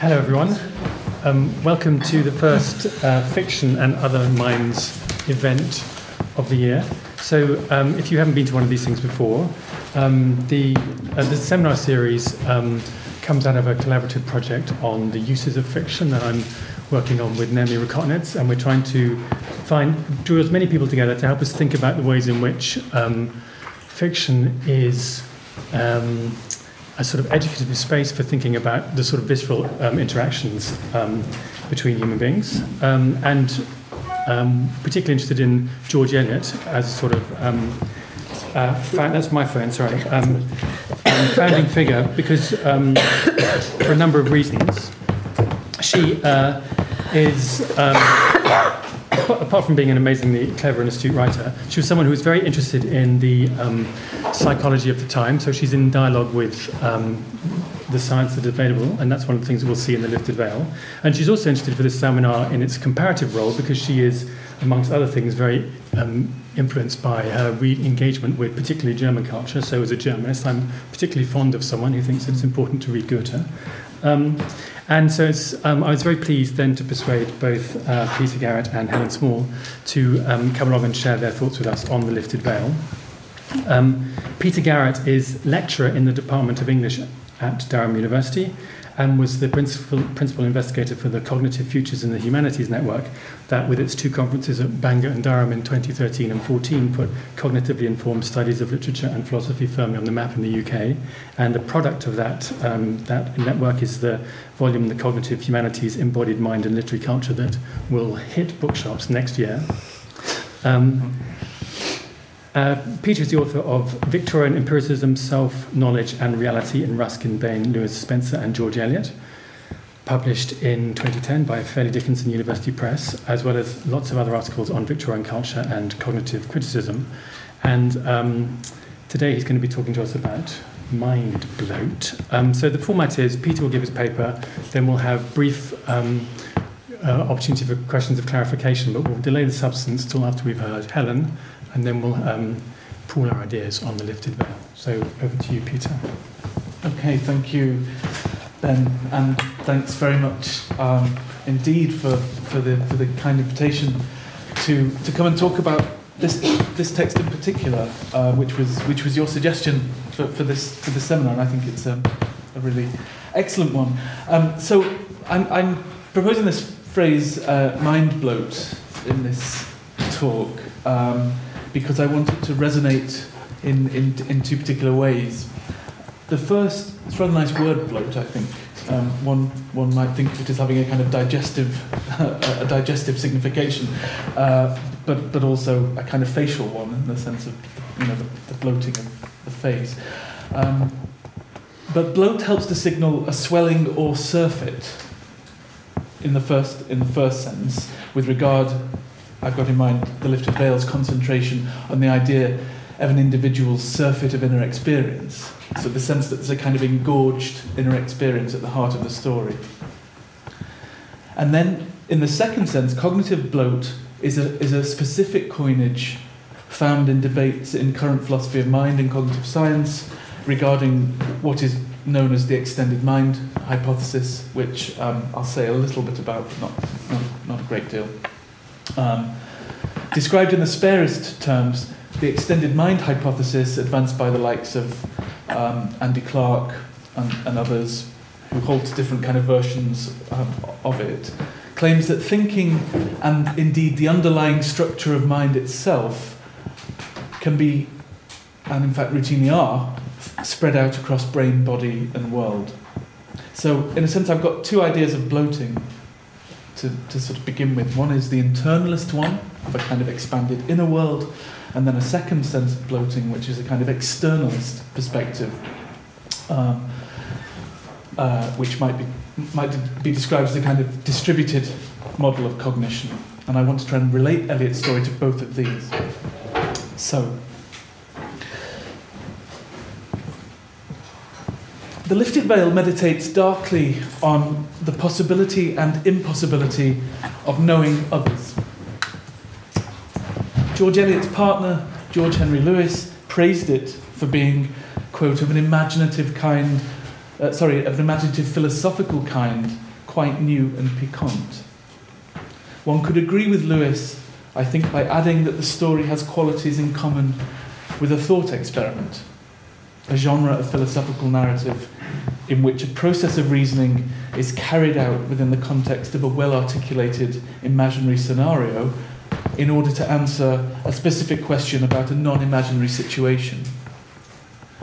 Hello, everyone. Um, welcome to the first uh, Fiction and Other Minds event of the year. So, um, if you haven't been to one of these things before, um, the, uh, the seminar series um, comes out of a collaborative project on the uses of fiction that I'm working on with Naomi Rakotinets, and we're trying to find draw as many people together to help us think about the ways in which um, fiction is um, a sort of educative space for thinking about the sort of visceral um, interactions um, between human beings, um, and um, particularly interested in George Eliot as a sort of um, uh, that's my phone, sorry, um, um, founding figure because um, for a number of reasons, she uh, is. Apart from being an amazingly clever and astute writer, she was someone who was very interested in the um, psychology of the time. So she's in dialogue with um, the science that's available, and that's one of the things we'll see in the lifted veil. And she's also interested for this seminar in its comparative role because she is, amongst other things, very um, influenced by her re- engagement with particularly German culture. So as a Germanist, I'm particularly fond of someone who thinks it's important to read Goethe. Um, and so um, I was very pleased then to persuade both uh, Peter Garratt and Helen Small to um, come along and share their thoughts with us on the lifted veil. Um, Peter Garratt is lecturer in the Department of English at Durham University and was the principal, principal investigator for the Cognitive Futures in the Humanities Network, that with its two conferences at Bangor and Durham in 2013 and 14 put cognitively informed studies of literature and philosophy firmly on the map in the UK. And the product of that, um, that network is the volume, The Cognitive Humanities Embodied Mind and Literary Culture, that will hit bookshops next year. Um, uh, Peter is the author of Victorian Empiricism, Self, Knowledge and Reality in Ruskin, Bain, Lewes Spencer and George Eliot, published in 2010 by Fairleigh Dickinson University Press, as well as lots of other articles on Victorian culture and cognitive criticism. And um, today he's going to be talking to us about mind bloat. Um, so the format is Peter will give his paper, then we'll have brief um, uh, opportunity for questions of clarification, but we'll delay the substance till after we've heard Helen, and then we'll um, pool our ideas on the lifted veil. So over to you, Peter. Okay, thank you, Ben, and thanks very much um, indeed for, for the for the kind invitation to to come and talk about this this text in particular, uh, which was which was your suggestion for, for this for this seminar, and I think it's um, a really excellent one. Um, so I'm, I'm proposing this phrase uh, "mind bloat" in this talk um, because I want it to resonate in, in in two particular ways. The first, it's rather nice word, bloat, I think. Um, one, one might think of it as having a kind of digestive, a digestive signification, uh, but, but also a kind of facial one in the sense of you know, the, the bloating of the face. Um, but bloat helps to signal a swelling or surfeit in the first, in the first sense, with regard, I've got in mind the lifted veil's concentration on the idea of an individual's surfeit of inner experience. So the sense that there's a kind of engorged inner experience at the heart of the story. And then, in the second sense, cognitive bloat is a, is a specific coinage found in debates in current philosophy of mind and cognitive science regarding what is known as the extended mind hypothesis, which um, I'll say a little bit about, but not, not, not a great deal. Um, described in the sparest terms, the extended mind hypothesis, advanced by the likes of um, Andy Clark and, and, others who hold to different kind of versions um, of it, claims that thinking and indeed the underlying structure of mind itself can be, and in fact routinely are, spread out across brain, body, and world. So, in a sense, I've got two ideas of bloating to, to sort of begin with. One is the internalist one, of a kind of expanded inner world, and then a second sense of bloating, which is a kind of externalist perspective, um, uh, which might be, might be described as a kind of distributed model of cognition. And I want to try and relate Eliot's story to both of these. So, the lifted veil meditates darkly on the possibility and impossibility of knowing others. George Eliot's partner, George Henry Lewes, praised it for being, quote, of an imaginative kind, uh, sorry, of an imaginative philosophical kind, quite new and piquant. One could agree with Lewes, I think, by adding that the story has qualities in common with a thought experiment, a genre of philosophical narrative in which a process of reasoning is carried out within the context of a well articulated imaginary scenario in order to answer a specific question about a non imaginary situation.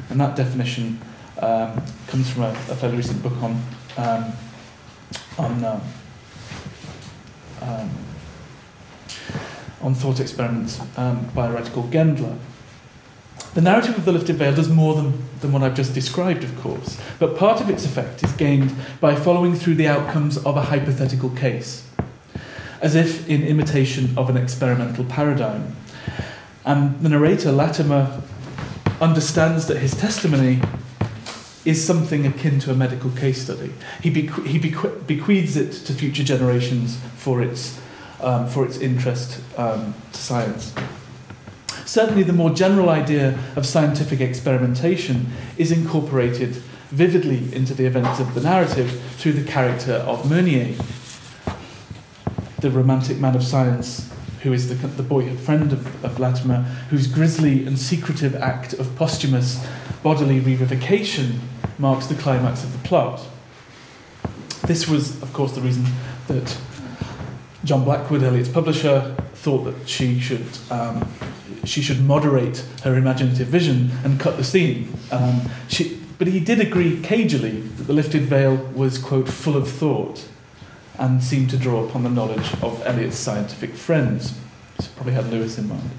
And that definition um, comes from a, a, fairly recent book on, um, on, um, um on thought experiments um, by a writer called Gendler. The narrative of the lifted veil does more than, than what I've just described, of course, but part of its effect is gained by following through the outcomes of a hypothetical case, as if in imitation of an experimental paradigm. And the narrator, Latimer, understands that his testimony is something akin to a medical case study. He, beque- he beque- bequeaths it to future generations for its, um, for its interest um, to science. Certainly, the more general idea of scientific experimentation is incorporated vividly into the events of the narrative through the character of Meunier, the romantic man of science who is the, the boyhood friend of, of Latimer, whose grisly and secretive act of posthumous bodily revivification marks the climax of the plot. This was, of course, the reason that John Blackwood, Eliot's publisher, thought that she should um, she should moderate her imaginative vision and cut the scene. Um, she, but he did agree cagily that the lifted veil was, quote, full of thought and seemed to draw upon the knowledge of Eliot's scientific friends. So probably had Lewes in mind.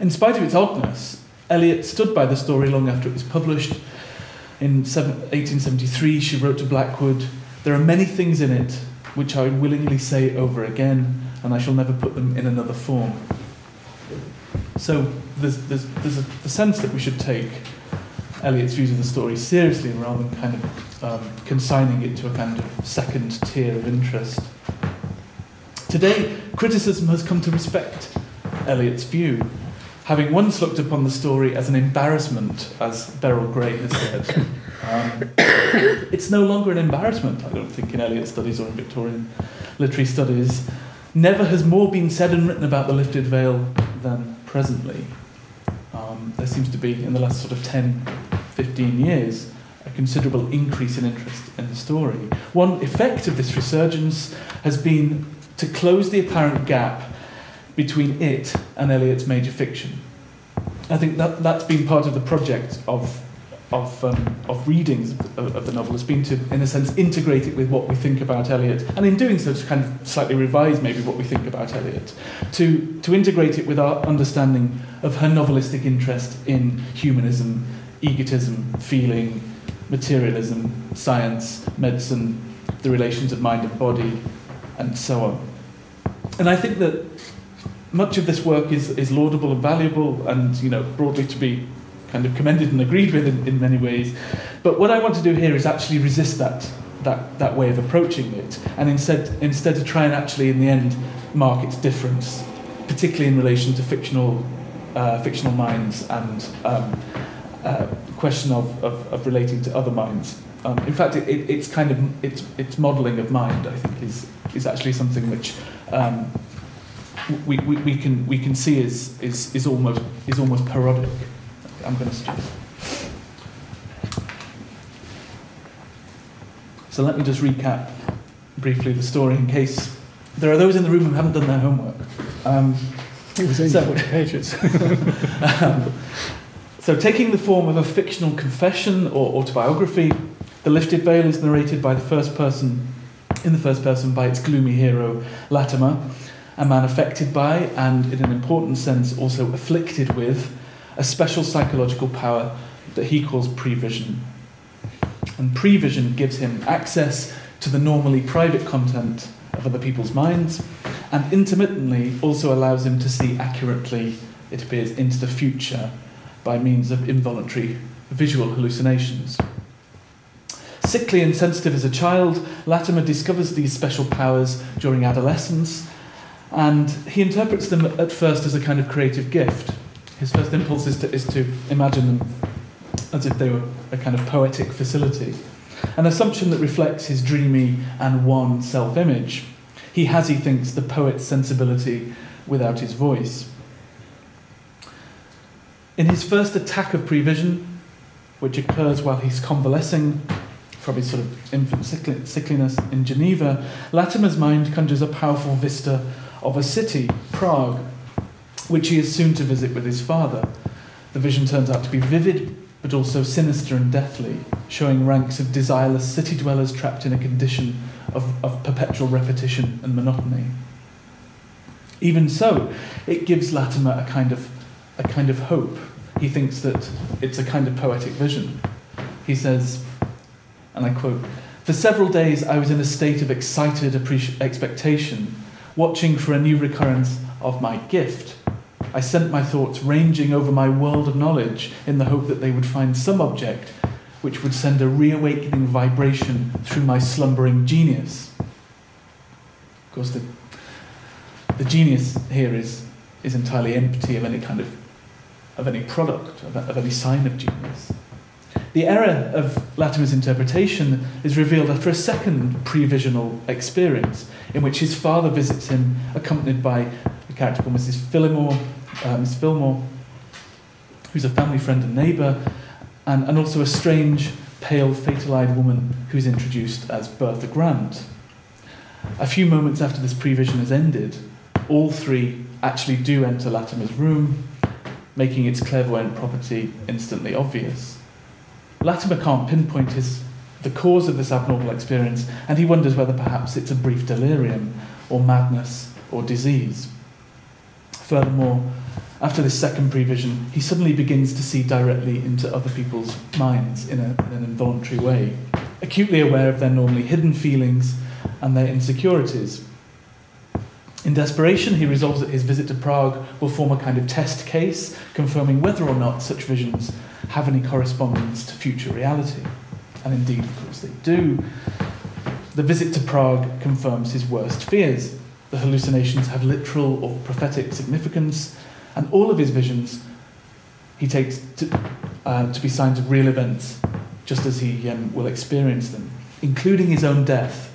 In spite of its oddness, Eliot stood by the story long after it was published. In 1873, she wrote to Blackwood, There are many things in it which I would willingly say over again, and I shall never put them in another form. So there's, there's, there's a, the sense that we should take Eliot's views of the story seriously rather than kind of um, consigning it to a kind of second tier of interest. Today, criticism has come to respect Eliot's view, having once looked upon the story as an embarrassment, as Beryl Gray has said. Um, it's no longer an embarrassment, I don't think, in Eliot studies or in Victorian literary studies. Never has more been said and written about the lifted veil than presently. Um, there seems to be, in the last sort of 10, 15 years, a considerable increase in interest in the story. One effect of this resurgence has been to close the apparent gap between it and Eliot's major fiction. I think that, that's been part of the project of of, um, of readings of, of, the novel has been to, in a sense, integrate it with what we think about Eliot, and in doing so, to kind of slightly revise maybe what we think about Eliot, to, to integrate it with our understanding of her novelistic interest in humanism, egotism, feeling, materialism, science, medicine, the relations of mind and body, and so on. And I think that much of this work is, is laudable and valuable, and you know, broadly to be kind of commended and agreed with in, in many ways. But what I want to do here is actually resist that, that, that way of approaching it, and instead, instead to try and actually, in the end, mark its difference, particularly in relation to fictional, uh, fictional minds and um, uh, question of, of, of relating to other minds. Um, in fact, it, it, it's kind of its, its modelling of mind, I think, is, is actually something which um, we, we, we, can, we can see is, is, is, almost, is almost parodic. I'm going to suggest. So let me just recap briefly the story in case there are those in the room who haven't done their homework. Um, it was only so, 40 pages. um, so, taking the form of a fictional confession or autobiography, The Lifted Veil is narrated by the first person, in the first person by its gloomy hero, Latimer, a man affected by and, in an important sense, also afflicted with a special psychological power that he calls prevision. And prevision gives him access to the normally private content of other people's minds, and intermittently also allows him to see accurately, it appears, into the future by means of involuntary visual hallucinations. Sickly and sensitive as a child, Latimer discovers these special powers during adolescence, and he interprets them at first as a kind of creative gift his first impulse is to, is to imagine them as if they were a kind of poetic facility. an assumption that reflects his dreamy and wan self image. He has, he thinks, the poet's sensibility without his voice. In his first attack of prevision, which occurs while he's convalescing from his sort of infant sickliness in Geneva, Latimer's mind conjures a powerful vista of a city, Prague, which he is soon to visit with his father. The vision turns out to be vivid, but also sinister and deathly, showing ranks of desireless city dwellers trapped in a condition of, of perpetual repetition and monotony. Even so, it gives Latimer a kind of a kind of hope. He thinks that it's a kind of poetic vision. He says, and I quote, For several days I was in a state of excited expectation, watching for a new recurrence of my gift. I sent my thoughts ranging over my world of knowledge in the hope that they would find some object which would send a reawakening vibration through my slumbering genius. Of course, the, the genius here is, is entirely empty of any kind of, of any product, of, of any sign of genius. The error of Latimer's interpretation is revealed after a second previsional experience, in which his father visits him, accompanied by a character called Mrs. Phillimore, uh, Miss Filmore, who's a family friend and neighbour, and, and also a strange, pale, fatal eyed woman who's introduced as Bertha Grant. A few moments after this prevision has ended, all three actually do enter Latimer's room, making its clairvoyant property instantly obvious. Latimer can't pinpoint his, the cause of this abnormal experience, and he wonders whether perhaps it's a brief delirium, or madness, or disease. Furthermore, after this second prevision, he suddenly begins to see directly into other people's minds in, a, in an involuntary way, acutely aware of their normally hidden feelings and their insecurities. In desperation, he resolves that his visit to Prague will form a kind of test case, confirming whether or not such visions have any correspondence to future reality. And indeed, of course, they do. The visit to Prague confirms his worst fears. The hallucinations have literal or prophetic significance, and all of his visions he takes to, uh, to be signs of real events, just as he um, will experience them, including his own death,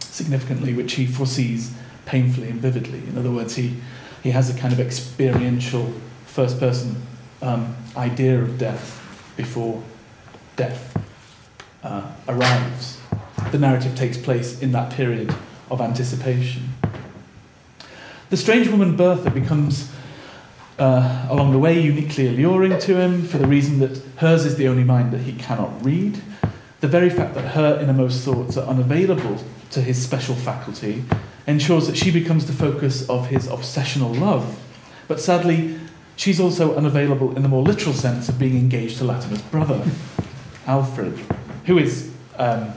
significantly, which he foresees painfully and vividly. In other words, he, he has a kind of experiential first person um, idea of death before death uh, arrives. The narrative takes place in that period of anticipation. The strange woman Bertha becomes uh, along the way uniquely alluring to him for the reason that hers is the only mind that he cannot read. The very fact that her innermost thoughts are unavailable to his special faculty ensures that she becomes the focus of his obsessional love. But sadly, she's also unavailable in the more literal sense of being engaged to Latimer's brother, Alfred, who is, um,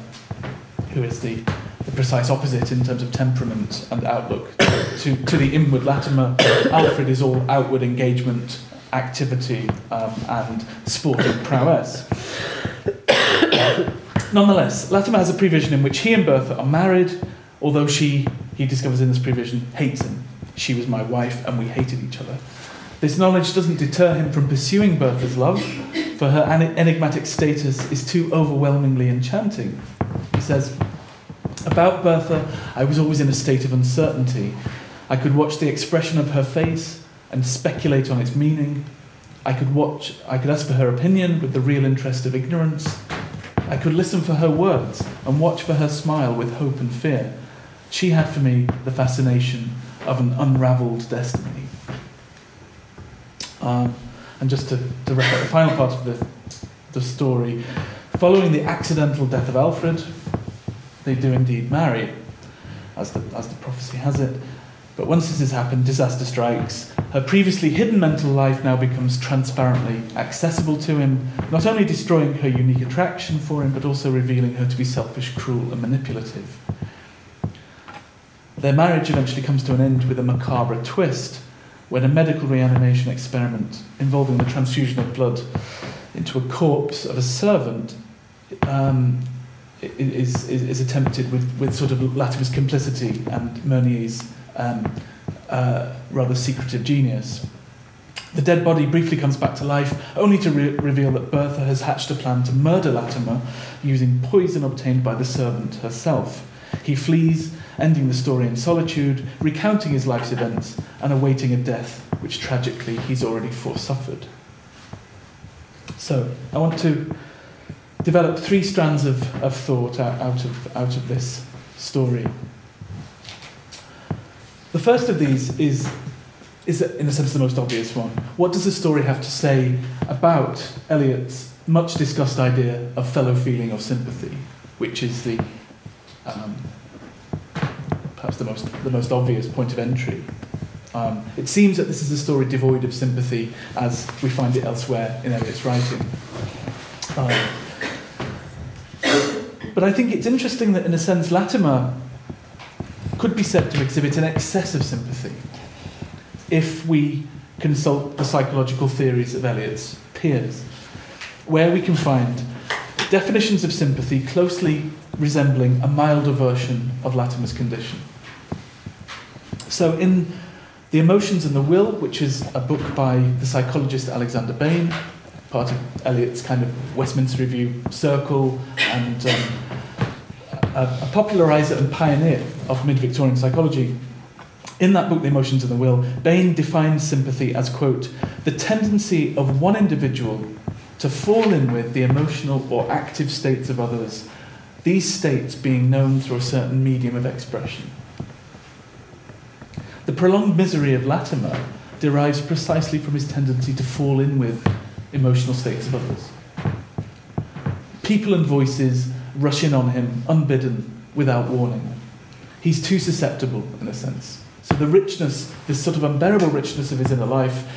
who is the the precise opposite in terms of temperament and outlook to, to the inward Latimer. Alfred is all outward engagement, activity, um, and sporting prowess. Nonetheless, Latimer has a prevision in which he and Bertha are married, although she, he discovers in this prevision, hates him. She was my wife, and we hated each other. This knowledge doesn't deter him from pursuing Bertha's love, for her enigmatic status is too overwhelmingly enchanting. He says, about Bertha, I was always in a state of uncertainty. I could watch the expression of her face and speculate on its meaning. I could watch, I could ask for her opinion with the real interest of ignorance. I could listen for her words and watch for her smile with hope and fear. She had for me the fascination of an unravelled destiny. Um, and just to, to wrap up the final part of the, the story, following the accidental death of Alfred, they do indeed marry, as the, as the prophecy has it. But once this has happened, disaster strikes. Her previously hidden mental life now becomes transparently accessible to him, not only destroying her unique attraction for him, but also revealing her to be selfish, cruel, and manipulative. Their marriage eventually comes to an end with a macabre twist when a medical reanimation experiment involving the transfusion of blood into a corpse of a servant um, is, is, is attempted with, with sort of Latimer's complicity and Meunier's um, uh, rather secretive genius. The dead body briefly comes back to life, only to re- reveal that Bertha has hatched a plan to murder Latimer using poison obtained by the servant herself. He flees, ending the story in solitude, recounting his life's events, and awaiting a death which tragically he's already foresuffered. So, I want to develop three strands of, of thought out, out, of, out of this story. The first of these is is, in a sense, the most obvious one. What does the story have to say about Eliot's much discussed idea of fellow feeling or sympathy, which is the um, perhaps the most, the most obvious point of entry? Um, it seems that this is a story devoid of sympathy as we find it elsewhere in Eliot's writing. Um, but I think it's interesting that, in a sense, Latimer could be said to exhibit an excess of sympathy if we consult the psychological theories of Eliot's peers, where we can find definitions of sympathy closely resembling a milder version of Latimer's condition. So, in The Emotions and the Will, which is a book by the psychologist Alexander Bain, part of Eliot's kind of Westminster Review circle, and um, a, a popularizer and pioneer of mid Victorian psychology, in that book, The Emotions and the Will, Bain defines sympathy as, quote, the tendency of one individual to fall in with the emotional or active states of others, these states being known through a certain medium of expression. The prolonged misery of Latimer derives precisely from his tendency to fall in with emotional states of others. People and voices rush in on him unbidden, without warning. He's too susceptible, in a sense. So the richness, this sort of unbearable richness of his inner life,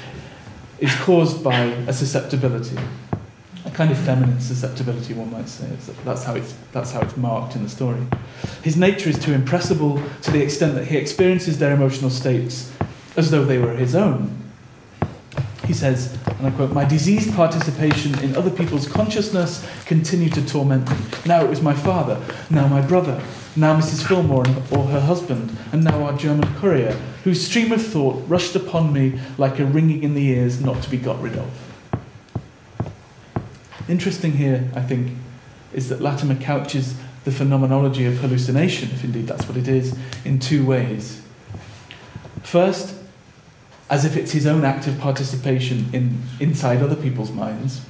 is caused by a susceptibility, a kind of feminine susceptibility, one might say. That's how it's, that's how it's marked in the story. His nature is too impressible to the extent that he experiences their emotional states as though they were his own. He says, and I quote, My diseased participation in other people's consciousness continued to torment me. Now it was my father, now my brother, now Mrs. Filmore or her husband, and now our German courier, whose stream of thought rushed upon me like a ringing in the ears not to be got rid of. Interesting here, I think, is that Latimer couches the phenomenology of hallucination, if indeed that's what it is, in two ways. First, as if it's his own active participation in inside other people's minds,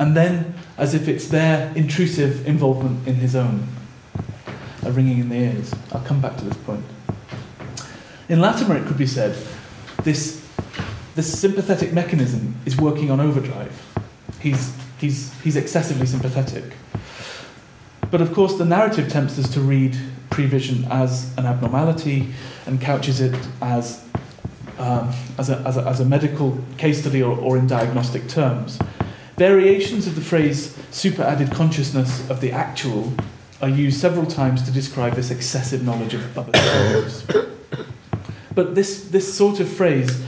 and then as if it's their intrusive involvement in his own a ringing in the ears. I'll come back to this point. In Latimer, it could be said this, this sympathetic mechanism is working on overdrive. He's, he's, he's excessively sympathetic. But of course, the narrative tempts us to read prevision as an abnormality and couches it as, um, as, a, as, a, as a medical case study or, or in diagnostic terms. Variations of the phrase superadded consciousness of the actual are used several times to describe this excessive knowledge of other things. but this, this sort of phrase,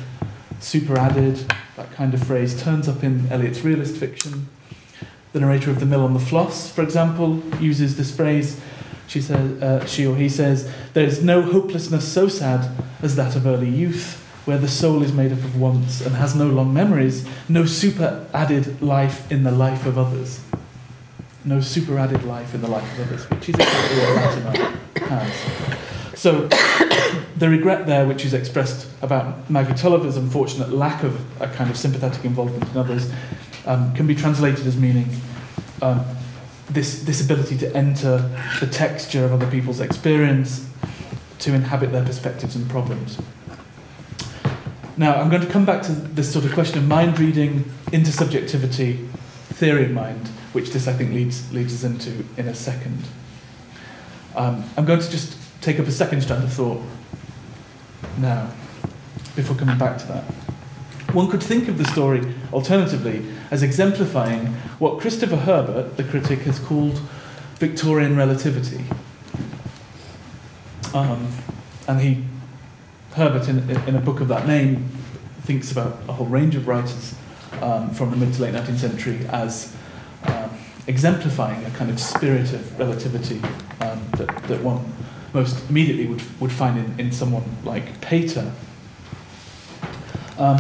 superadded, that kind of phrase, turns up in Eliot's realist fiction. The narrator of The Mill on the Floss, for example, uses this phrase. She, says, uh, she or he says, There is no hopelessness so sad as that of early youth, where the soul is made up of wants and has no long memories, no super added life in the life of others no super-added life in the life of others, which is exactly what Latimer has. So the regret there, which is expressed about Maggie Tulliver's unfortunate lack of a kind of sympathetic involvement in others, um, can be translated as meaning um, this, this ability to enter the texture of other people's experience, to inhabit their perspectives and problems. Now, I'm going to come back to this sort of question of mind reading, intersubjectivity, theory of mind, which this I think leads, leads us into in a second. Um, I'm going to just take up a second strand of thought now, before coming back to that. One could think of the story, alternatively, as exemplifying what Christopher Herbert, the critic, has called Victorian relativity. Um, and he, Herbert, in, in a book of that name, thinks about a whole range of writers um, from the mid to late 19th century as exemplifying a kind of spirit of relativity um, that, that one most immediately would, would find in, in someone like Pater. Um,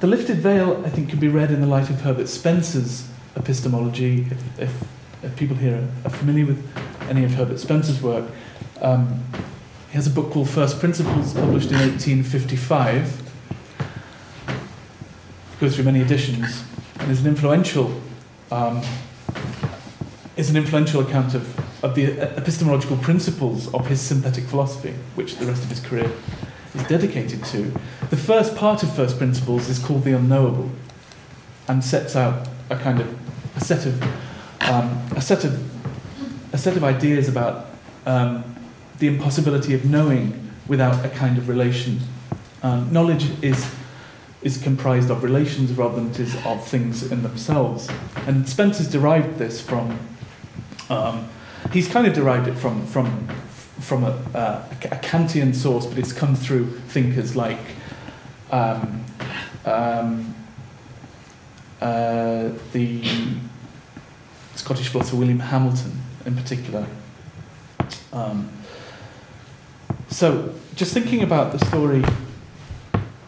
the lifted veil, I think, can be read in the light of Herbert Spencer's epistemology. If, if, if people here are familiar with any of Herbert Spencer's work, um, he has a book called First Principles, published in 1855. Goes through many editions, and is an influential, um, is an influential account of, of the epistemological principles of his synthetic philosophy, which the rest of his career is dedicated to. The first part of First Principles is called the unknowable, and sets out a kind of a set of um, a set of a set of ideas about um, the impossibility of knowing without a kind of relation. Um, knowledge is is comprised of relations rather than it is of things in themselves. And Spencer's derived this from. Um, he's kind of derived it from from from a, uh, a Kantian source, but it's come through thinkers like um, um, uh, the Scottish philosopher William Hamilton, in particular. Um, so, just thinking about the story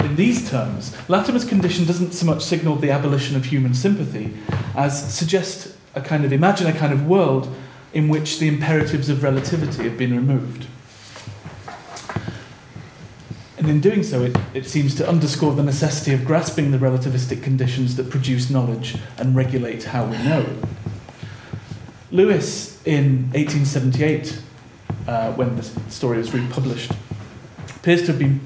in these terms, Latimer's condition doesn't so much signal the abolition of human sympathy as suggest a kind of imagine a kind of world in which the imperatives of relativity have been removed. And in doing so, it, it seems to underscore the necessity of grasping the relativistic conditions that produce knowledge and regulate how we know. Lewes, in 1878, uh, when the story was republished, appears to have been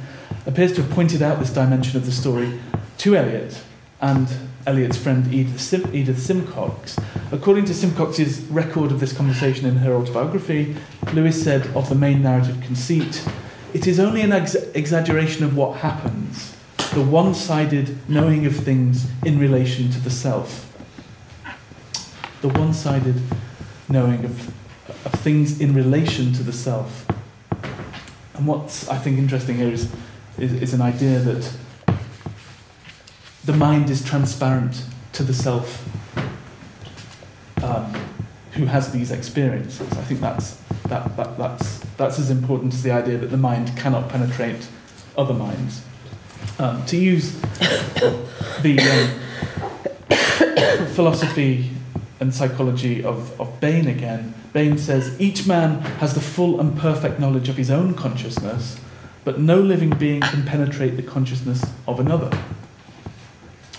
appears to have pointed out this dimension of the story to Eliot and Eliot's friend Edith, Sim- Edith Simcox. According to Simcox's record of this conversation in her autobiography, Lewes said of the main narrative conceit, it is only an ex- exaggeration of what happens, the one sided knowing of things in relation to the self. The one sided knowing of, of things in relation to the self. And what's, I think, interesting here is, is, is an idea that the mind is transparent to the self um, who has these experiences. I think that's, that, that, that's, that's as important as the idea that the mind cannot penetrate other minds. Um, to use the um, philosophy and psychology of, of Bain again, Bain says each man has the full and perfect knowledge of his own consciousness, but no living being can penetrate the consciousness of another.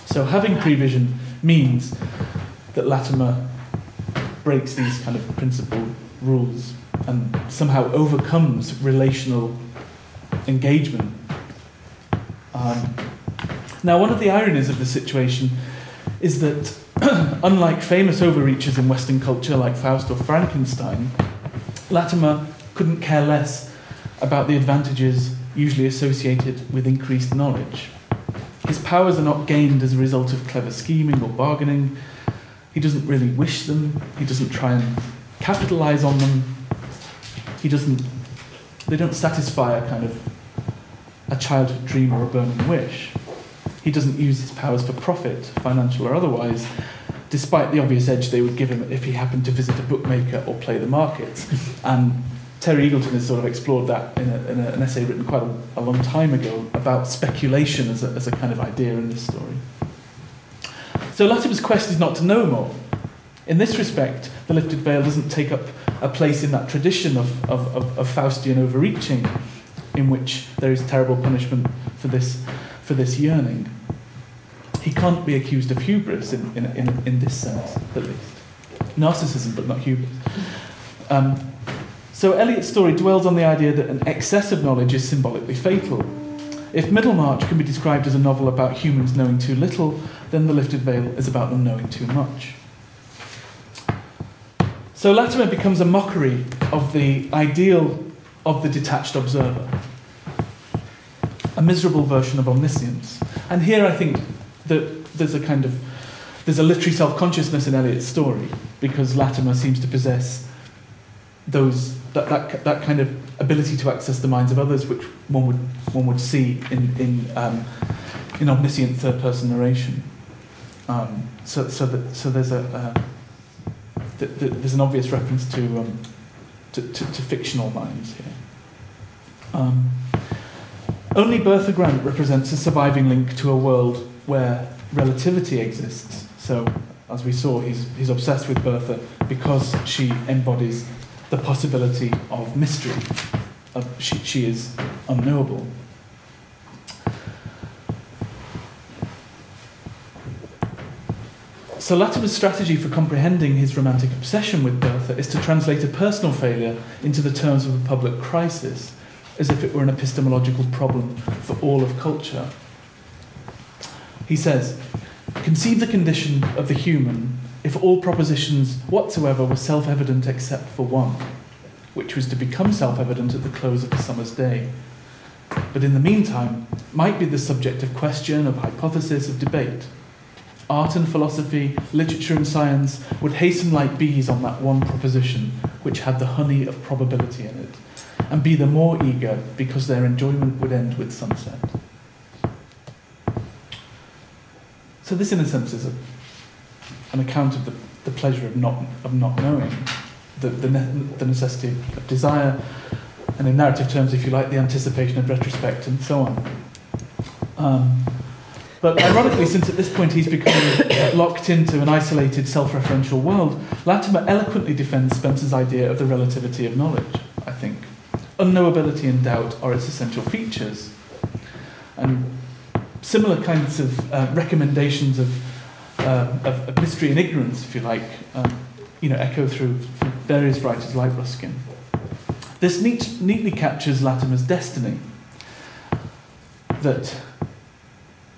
So having prevision means that Latimer breaks these kind of principle rules and somehow overcomes relational engagement. Um, now, one of the ironies of the situation is that unlike famous overreaches in Western culture like Faust or Frankenstein, Latimer couldn't care less about the advantages usually associated with increased knowledge. His powers are not gained as a result of clever scheming or bargaining. He doesn't really wish them, he doesn't try and capitalize on them. He doesn't, they don't satisfy a kind of a childhood dream or a burning wish. He doesn't use his powers for profit, financial or otherwise, despite the obvious edge they would give him if he happened to visit a bookmaker or play the markets. And Terry Eagleton has sort of explored that in, a, in a, an essay written quite a, a, long time ago about speculation as a, as a kind of idea in this story. So Latimer's quest is not to know more. In this respect, the lifted veil doesn't take up a place in that tradition of, of, of, of Faustian overreaching, in which there is terrible punishment for this, for this yearning. He can't be accused of hubris in, in, in, in this sense, at least. Narcissism, but not hubris. Um, so Eliot's story dwells on the idea that an excess of knowledge is symbolically fatal. If Middlemarch can be described as a novel about humans knowing too little, then The Lifted Veil is about them knowing too much. So Latimer becomes a mockery of the ideal of the detached observer, a miserable version of omniscience. And here I think that there's a kind of there's a literary self-consciousness in Eliot's story because Latimer seems to possess those that, that, that kind of ability to access the minds of others, which one would one would see in in um, in omniscient third-person narration. Um, so so that, so there's a uh, th- th- there's an obvious reference to, um, to, to, to fictional minds here. Only Bertha Grant represents a surviving link to a world where relativity exists. So, as we saw, he's, he's obsessed with Bertha because she embodies the possibility of mystery. She, she is unknowable. So Latimer's strategy for comprehending his romantic obsession with Bertha is to translate a personal failure into the terms of a public crisis, as if it were an epistemological problem for all of culture. He says, Conceive the condition of the human if all propositions whatsoever were self evident except for one, which was to become self evident at the close of a summer's day. But in the meantime, might be the subject of question, of hypothesis, of debate. Art and philosophy, literature and science would hasten like bees on that one proposition, which had the honey of probability in it, and be the more eager because their enjoyment would end with sunset. So this, in a sense, is a, an account of the, the pleasure of not, of not knowing, the, the, ne- the necessity of desire, and in narrative terms, if you like, the anticipation of retrospect, and so on. Um, but ironically, since at this point he's becoming locked into an isolated self referential world, Latimer eloquently defends Spencer's idea of the relativity of knowledge, I think. Unknowability and doubt are its essential features. And similar kinds of uh, recommendations of, uh, of, of, mystery and ignorance, if you like, um, you know, echo through, various writers like Ruskin. This neat, neatly captures Latimer's destiny that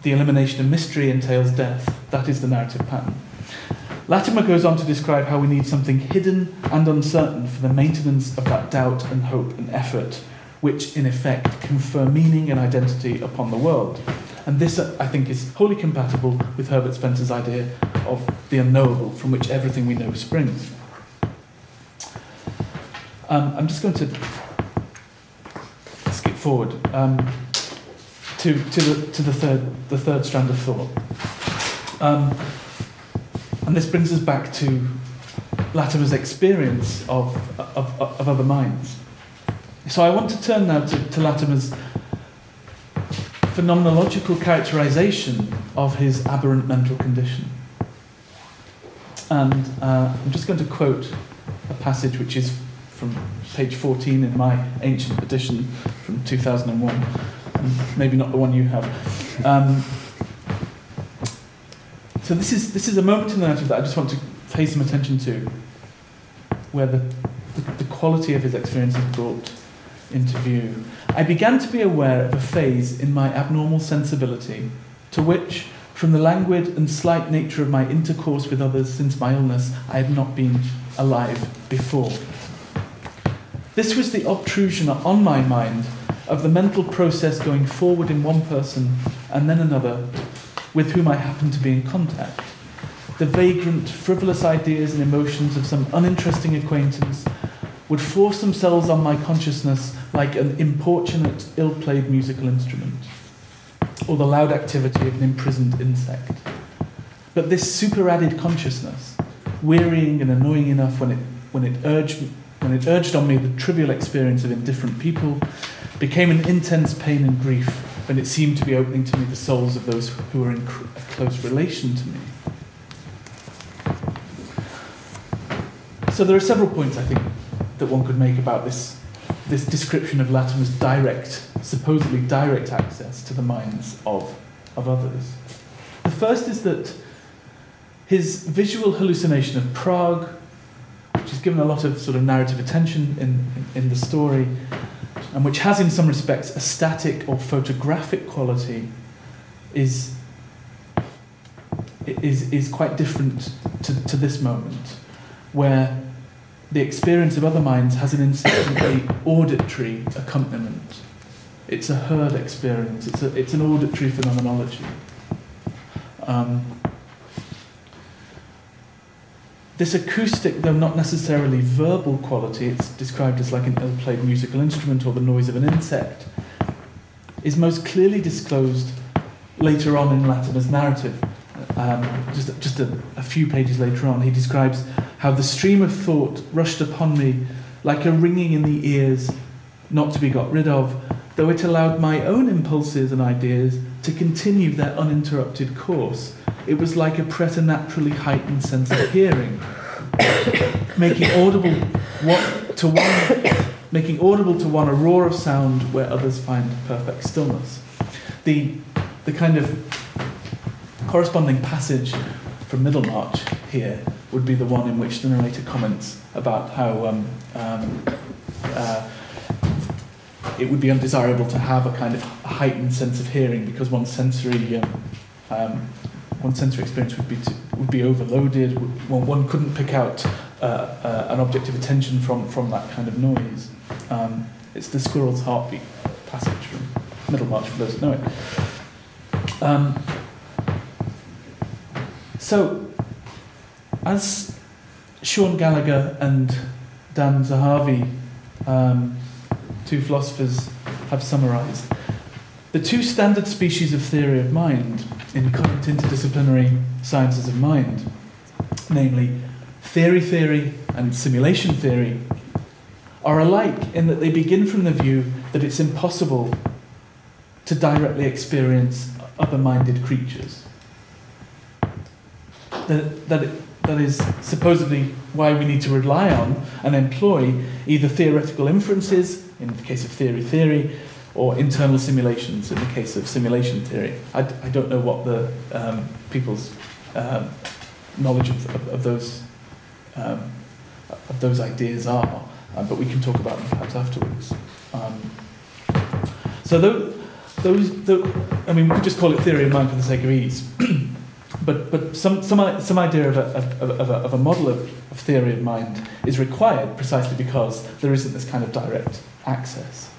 the elimination of mystery entails death. That is the narrative pattern. Latimer goes on to describe how we need something hidden and uncertain for the maintenance of that doubt and hope and effort, which in effect confer meaning and identity upon the world. And this, I think, is wholly compatible with Herbert Spencer's idea of the unknowable, from which everything we know springs. Um, I'm just going to skip forward um, to, to, the, to the, third, the third strand of thought. Um, and this brings us back to Latimer's experience of, of, of other minds. So I want to turn now to, to Latimer's phenomenological characterization of his aberrant mental condition. And uh, I'm just going to quote a passage which is from page 14 in my ancient edition from 2001, maybe not the one you have. Um, so this is, this is a moment in the narrative that I just want to pay some attention to, where the, the, the quality of his experience is brought into view. I began to be aware of a phase in my abnormal sensibility to which, from the languid and slight nature of my intercourse with others since my illness, I had not been alive before. This was the obtrusion on my mind of the mental process going forward in one person and then another with whom I happened to be in contact. The vagrant, frivolous ideas and emotions of some uninteresting acquaintance would force themselves on my consciousness like an importunate, ill played musical instrument, or the loud activity of an imprisoned insect. But this superadded consciousness, wearying and annoying enough when it, when, it urged, when it urged on me the trivial experience of indifferent people, became an intense pain and grief when it seemed to be opening to me the souls of those who were in close relation to me. So there are several points, I think, that one could make about this, this description of Latimer's direct, supposedly direct access to the minds of, of others. The first is that his visual hallucination of Prague, which is given a lot of sort of narrative attention in, in, in the story, and which has in some respects a static or photographic quality, is, is, is quite different to, to this moment, where the experience of other minds has an insistently auditory accompaniment. It's a heard experience, it's, a, it's an auditory phenomenology. Um, this acoustic, though not necessarily verbal quality, it's described as like an ill played musical instrument or the noise of an insect, is most clearly disclosed later on in Latimer's narrative. Um, just just a, a few pages later on, he describes how the stream of thought rushed upon me like a ringing in the ears, not to be got rid of, though it allowed my own impulses and ideas to continue their uninterrupted course. It was like a preternaturally heightened sense of hearing, making audible what to one making audible to one a roar of sound where others find perfect stillness. The the kind of corresponding passage from Middlemarch here would be the one in which the narrator comments about how um, um, uh, it would be undesirable to have a kind of heightened sense of hearing because one's sensory um, one's sensory experience would be to, would be overloaded. One, one couldn't pick out uh, uh, an object of attention from from that kind of noise. Um, it's the squirrel's heartbeat passage from Middlemarch for those who know it. Um, so, as Sean Gallagher and Dan Zahavi, um, two philosophers, have summarized, the two standard species of theory of mind in current interdisciplinary sciences of mind, namely theory theory and simulation theory, are alike in that they begin from the view that it's impossible to directly experience other minded creatures. That, that, that is supposedly why we need to rely on and employ either theoretical inferences, in the case of theory theory, or internal simulations in the case of simulation theory. I, I don't know what the um, people's um, knowledge of, of, of those um, of those ideas are, uh, but we can talk about them perhaps afterwards. Um, so those, those, those, I mean, we could just call it theory of mind for the sake of ease. but but some, some, some idea of a, of, of, a, of a model of, of theory of mind is required precisely because there isn't this kind of direct access.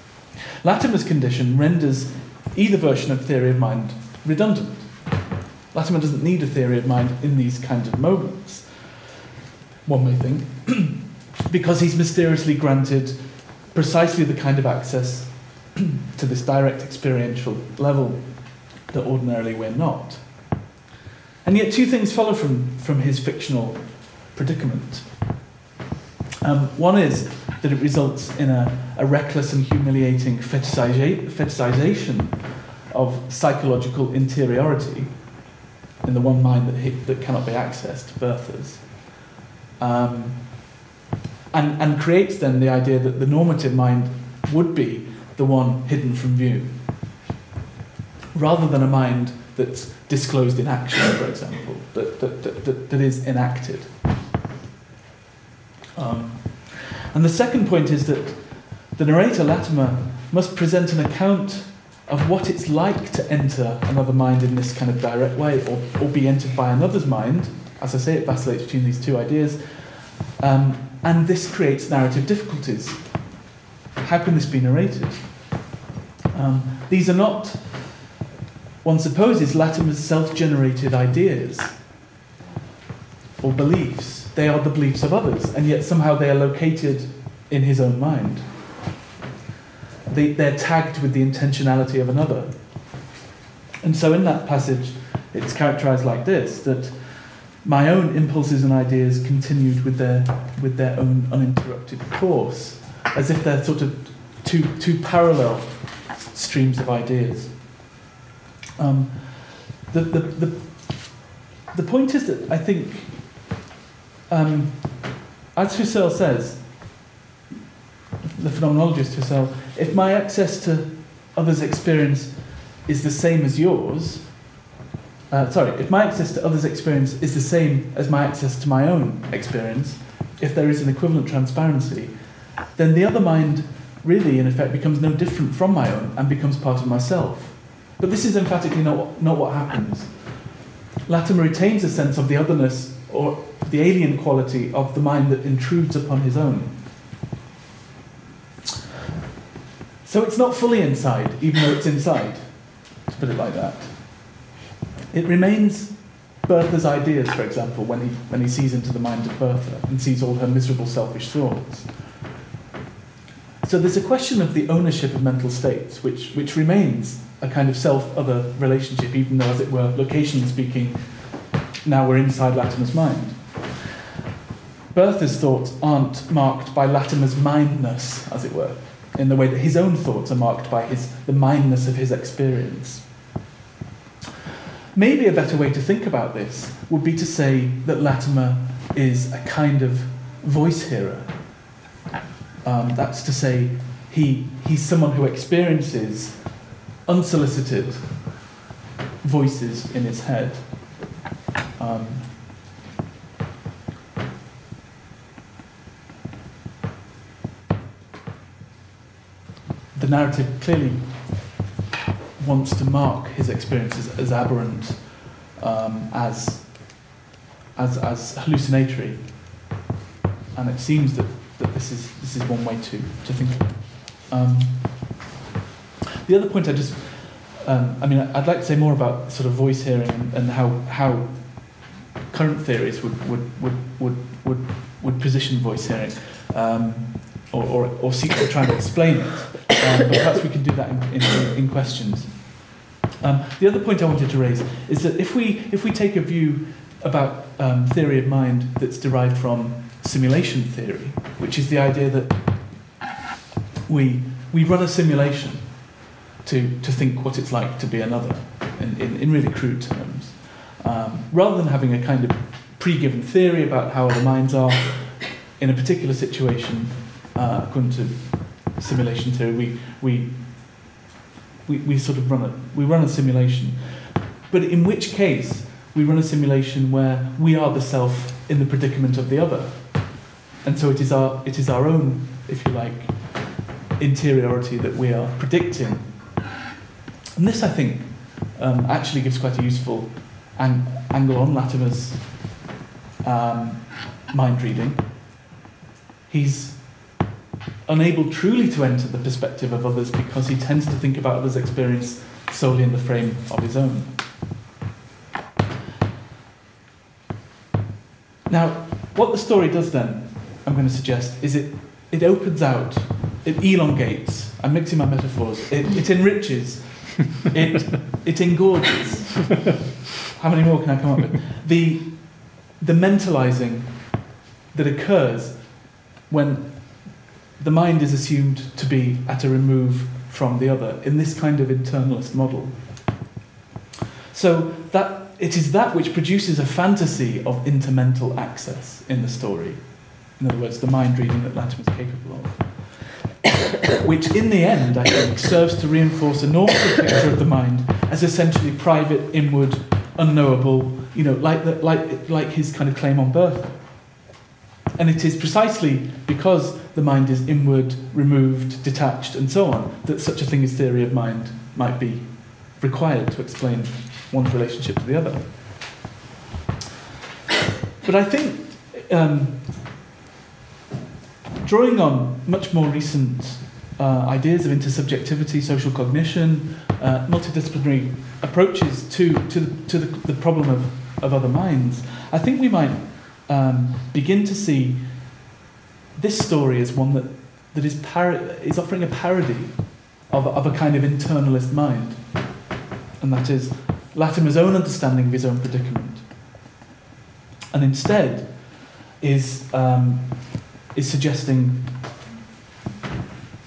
Latimer's condition renders either version of theory of mind redundant. Latimer doesn't need a theory of mind in these kinds of moments, one may think, because he's mysteriously granted precisely the kind of access to this direct experiential level that ordinarily we're not. And yet, two things follow from, from his fictional predicament. Um, one is that it results in a, a reckless and humiliating fetishization of psychological interiority in the one mind that, that cannot be accessed, Bertha's. Um, and, and creates then the idea that the normative mind would be the one hidden from view, rather than a mind that's disclosed in action, for example, that, that, that, that, that is enacted. Um, and the second point is that the narrator, Latimer, must present an account of what it's like to enter another mind in this kind of direct way, or, or be entered by another's mind. As I say, it vacillates between these two ideas. Um, and this creates narrative difficulties. How can this be narrated? Um, these are not, one supposes, Latimer's self generated ideas or beliefs. They are the beliefs of others, and yet somehow they are located in his own mind. They, they're tagged with the intentionality of another. And so in that passage, it's characterized like this that my own impulses and ideas continued with their, with their own uninterrupted course, as if they're sort of two, two parallel streams of ideas. Um, the, the, the, the point is that I think, um, as Husserl says, the phenomenologist Husserl, if my access to others' experience is the same as yours, uh, sorry, if my access to others' experience is the same as my access to my own experience, if there is an equivalent transparency, then the other mind really, in effect, becomes no different from my own and becomes part of myself. But this is emphatically not, not what happens. Latimer retains a sense of the otherness or the alien quality of the mind that intrudes upon his own. So it's not fully inside, even though it's inside, to put it like that. It remains Bertha's ideas, for example, when he, when he sees into the mind of Bertha and sees all her miserable, selfish thoughts. So there's a question of the ownership of mental states, which, which remains a kind of self other relationship, even though, as it were, locationally speaking, now we're inside Latimer's mind. Bertha's thoughts aren't marked by Latimer's mindness, as it were. in the way that his own thoughts are marked by his, the mindness of his experience. Maybe a better way to think about this would be to say that Latimer is a kind of voice hearer. Um, that's to say, he, he's someone who experiences unsolicited voices in his head. Um, narrative clearly wants to mark his experiences as aberrant, um, as, as, as hallucinatory. And it seems that, that this, is, this is one way to, to think of it. Um, the other point I just, um, I mean, I'd like to say more about sort of voice hearing and, how, how current theories would, would, would, would, would, would position voice hearing um, or, or, or seek to try and explain it. Um, but perhaps we can do that in, in, in questions. Um, the other point I wanted to raise is that if we, if we take a view about um, theory of mind that's derived from simulation theory, which is the idea that we, we run a simulation to, to think what it's like to be another, in, in, in really crude terms, um, rather than having a kind of pre-given theory about how other minds are in a particular situation, uh, according to simulation theory, we, we, we, we sort of run a, we run a simulation. But in which case, we run a simulation where we are the self in the predicament of the other. And so it is our, it is our own, if you like, interiority that we are predicting. And this, I think, um, actually gives quite a useful ang- angle on Latimer's um, mind reading. He's unable truly to enter the perspective of others because he tends to think about others' experience solely in the frame of his own. Now, what the story does then, I'm going to suggest, is it, it opens out, it elongates, I'm mixing my metaphors, it, it enriches, it, it engorges. How many more can I come up with? The, the mentalizing that occurs when the mind is assumed to be at a remove from the other in this kind of internalist model. So that it is that which produces a fantasy of intermental access in the story. In other words, the mind reading that Latimer is capable of. which, in the end, I think, serves to reinforce a normative picture of the mind as essentially private, inward, unknowable, you know, like, the, like, like his kind of claim on Bertha. And it is precisely because the mind is inward, removed, detached, and so on that such a thing as theory of mind might be required to explain one's relationship to the other. But I think um, drawing on much more recent uh, ideas of intersubjectivity, social cognition, uh, multidisciplinary approaches to, to, the, to the, the problem of, of other minds, I think we might um, begin to see this story as one that, that is, par- is offering a parody of, of a kind of internalist mind. And that is Latimer's own understanding of his own predicament. And instead is, um, is suggesting,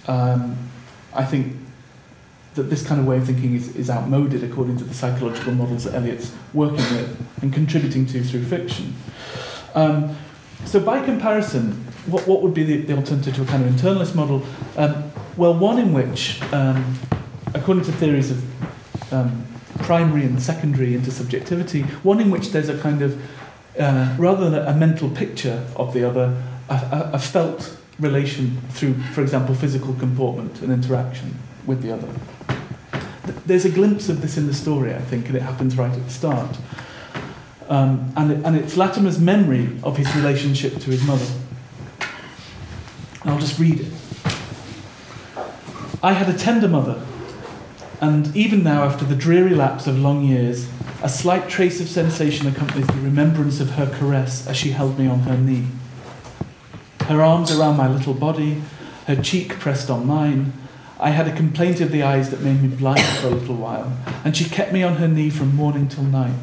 um, I think, that this kind of way of thinking is, is outmoded according to the psychological models that Eliot's working with and contributing to through fiction. Um, so, by comparison, what, what would be the, the alternative to a kind of internalist model? Um, well, one in which, um, according to theories of um, primary and secondary intersubjectivity, one in which there's a kind of, uh, rather than a, a, mental picture of the other, a, a, a felt relation through, for example, physical comportment and interaction with the other. There's a glimpse of this in the story, I think, and it happens right at the start. Um, and, it, and it's Latimer's memory of his relationship to his mother. And I'll just read it. I had a tender mother, and even now, after the dreary lapse of long years, a slight trace of sensation accompanies the remembrance of her caress as she held me on her knee. Her arms around my little body, her cheek pressed on mine, I had a complaint of the eyes that made me blind for a little while, and she kept me on her knee from morning till night.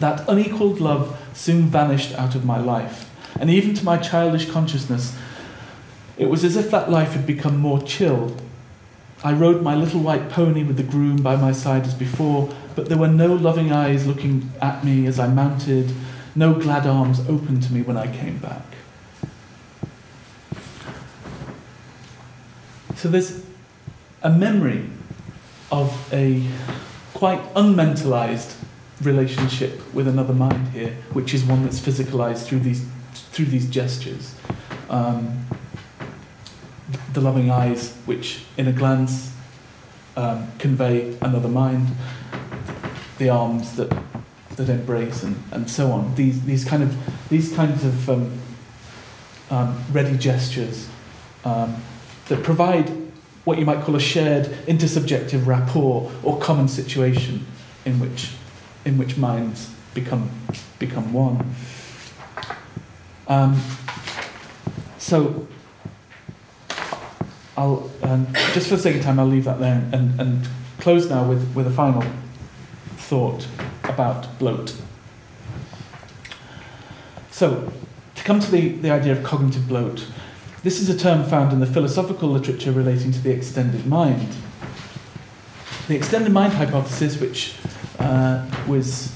That unequalled love soon vanished out of my life, and even to my childish consciousness, It was as if that life had become more chill. I rode my little white pony with the groom by my side as before, but there were no loving eyes looking at me as I mounted, no glad arms open to me when I came back. So there's a memory of a quite unmentalized relationship with another mind here, which is one that's physicalized through these through these gestures. Um, the loving eyes, which in a glance um, convey another mind, the arms that that embrace, and, and so on. These these kind of these kinds of um, um, ready gestures um, that provide what you might call a shared intersubjective rapport or common situation in which in which minds become become one. Um, so I'll um, just for the sake of time I'll leave that there and, and close now with, with a final thought about bloat. So to come to the, the idea of cognitive bloat, this is a term found in the philosophical literature relating to the extended mind. The extended mind hypothesis, which uh, was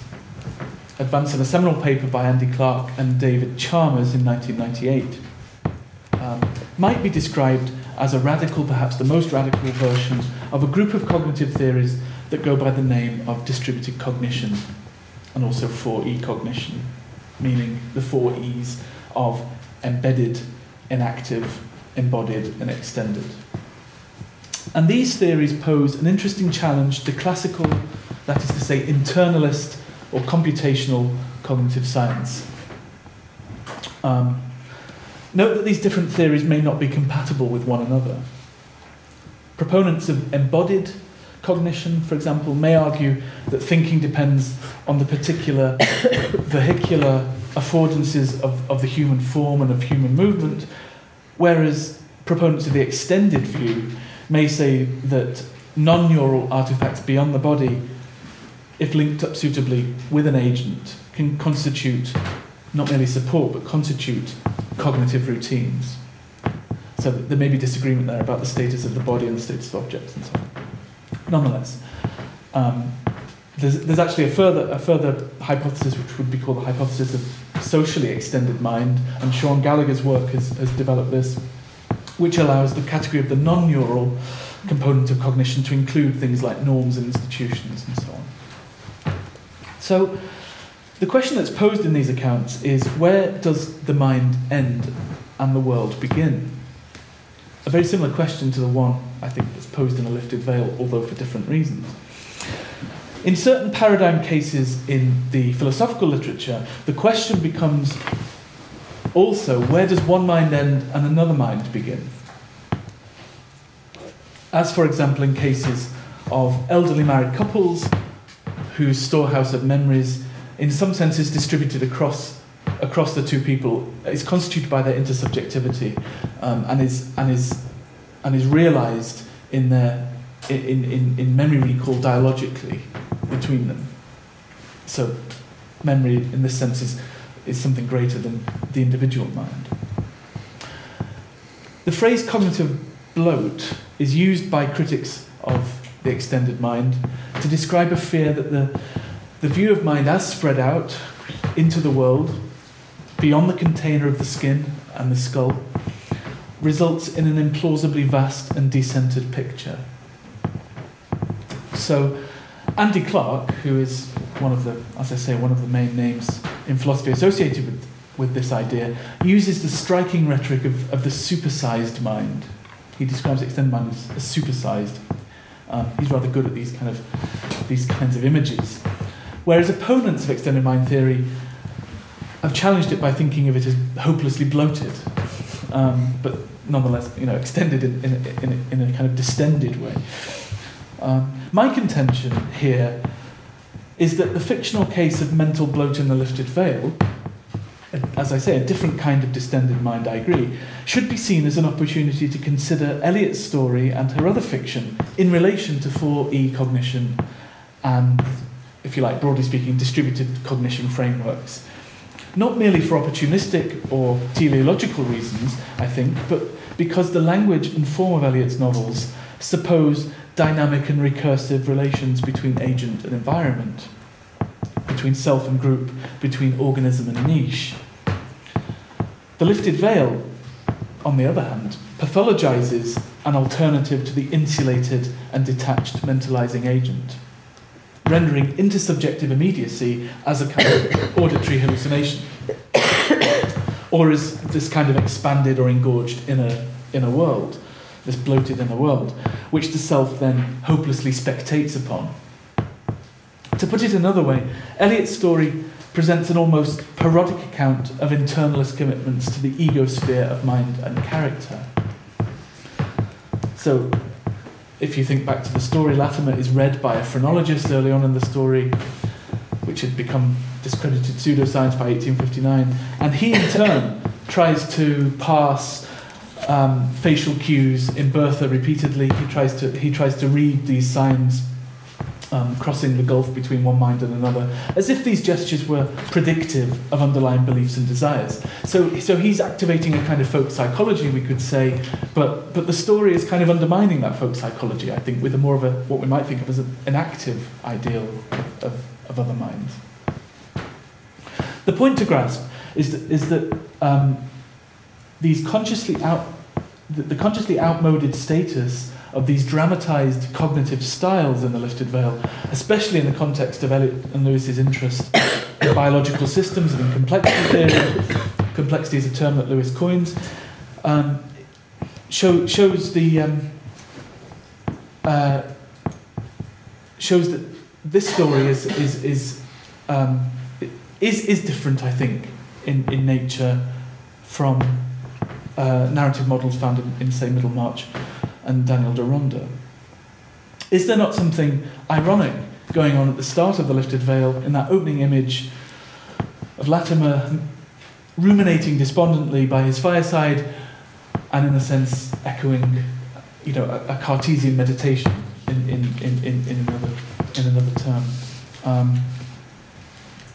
advanced in a seminal paper by Andy Clark and David Chalmers in 1998, um, might be described as a radical, perhaps the most radical version of a group of cognitive theories that go by the name of distributed cognition and also 4E cognition, meaning the four E's of embedded enactive, embodied, and extended. And these theories pose an interesting challenge to classical, that is to say, internalist or computational cognitive science. Um, note that these different theories may not be compatible with one another. Proponents of embodied cognition, for example, may argue that thinking depends on the particular vehicular affordances of, of the human form and of human movement, whereas proponents of the extended view may say that non neural artifacts beyond the body, if linked up suitably with an agent, can constitute not merely support but constitute cognitive routines. So there may be disagreement there about the status of the body and the status of objects and so on. Nonetheless, um, there's, there's actually a further, a further hypothesis which would be called the hypothesis of socially extended mind, and Sean Gallagher's work has, has developed this, which allows the category of the non neural component of cognition to include things like norms and institutions and so on. So, the question that's posed in these accounts is where does the mind end and the world begin? A very similar question to the one I think that's posed in a lifted veil, although for different reasons. In certain paradigm cases in the philosophical literature, the question becomes also where does one mind end and another mind begin? As, for example, in cases of elderly married couples whose storehouse of memories, in some sense, is distributed across, across the two people, is constituted by their intersubjectivity um, and, is, and, is, and is realized in, their, in, in, in memory recall dialogically between them. So, memory, in this sense, is, is something greater than the individual mind. The phrase cognitive bloat is used by critics of the extended mind to describe a fear that the, the view of mind as spread out into the world, beyond the container of the skin and the skull, results in an implausibly vast and decentered picture. So, Andy Clark, who is one of the, as I say, one of the main names in philosophy associated with, with this idea, uses the striking rhetoric of, of the supersized mind. He describes extended mind as, as supersized. Um, he's rather good at these kind of these kinds of images. Whereas opponents of extended mind theory have challenged it by thinking of it as hopelessly bloated, um, but nonetheless, you know, extended in, in, in, in a kind of distended way. Um, my contention here is that the fictional case of mental bloat in the lifted veil, as I say, a different kind of distended mind, I agree, should be seen as an opportunity to consider Eliot's story and her other fiction in relation to 4E cognition and, if you like, broadly speaking, distributed cognition frameworks. not merely for opportunistic or teleological reasons, I think, but because the language and form of Eliot's novels suppose dynamic and recursive relations between agent and environment, between self and group, between organism and niche. The lifted veil, on the other hand, pathologizes an alternative to the insulated and detached mentalizing agent, rendering intersubjective immediacy as a kind of auditory hallucination, or as this kind of expanded or engorged inner, inner world, this bloated inner world, which the self then hopelessly spectates upon. To put it another way, Eliot's story presents an almost parodic account of internalist commitments to the ego sphere of mind and character. So, if you think back to the story, Latimer is read by a phrenologist early on in the story, which had become discredited pseudoscience by 1859, and he in turn tries to pass um, facial cues in Bertha repeatedly. He tries to he tries to read these signs um, crossing the gulf between one mind and another, as if these gestures were predictive of underlying beliefs and desires. So, so he's activating a kind of folk psychology, we could say, but, but the story is kind of undermining that folk psychology, I think, with a more of a, what we might think of as a, an active ideal of, of, other minds. The point to grasp is that, is that um, these consciously out, the, the consciously outmoded status of these dramatized cognitive styles in the lifted veil, especially in the context of Eliot and Lewes's interest in biological systems and in complexity theory. Complexity is a term that Lewis coins. Um, show, shows the um, uh, shows that this story is is is um, is is different, I think, in in nature from uh, narrative models found in, in say Middlemarch and Daniel Deronda. Is there not something ironic going on at the start of The Lifted Veil in that opening image of Latimer ruminating despondently by his fireside and, in a sense, echoing you know, a, a Cartesian meditation in, in, in, in, in, another, in another term? Um,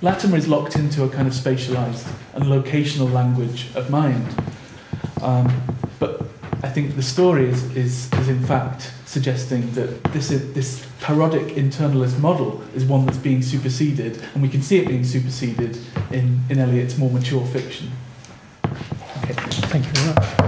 Latimer is locked into a kind of spatialized and locational language of mind. Um, but I think the story is, is, is in fact suggesting that this, is, this parodic internalist model is one that's being superseded, and we can see it being superseded in, in Eliot's more mature fiction. Okay, thank you very much.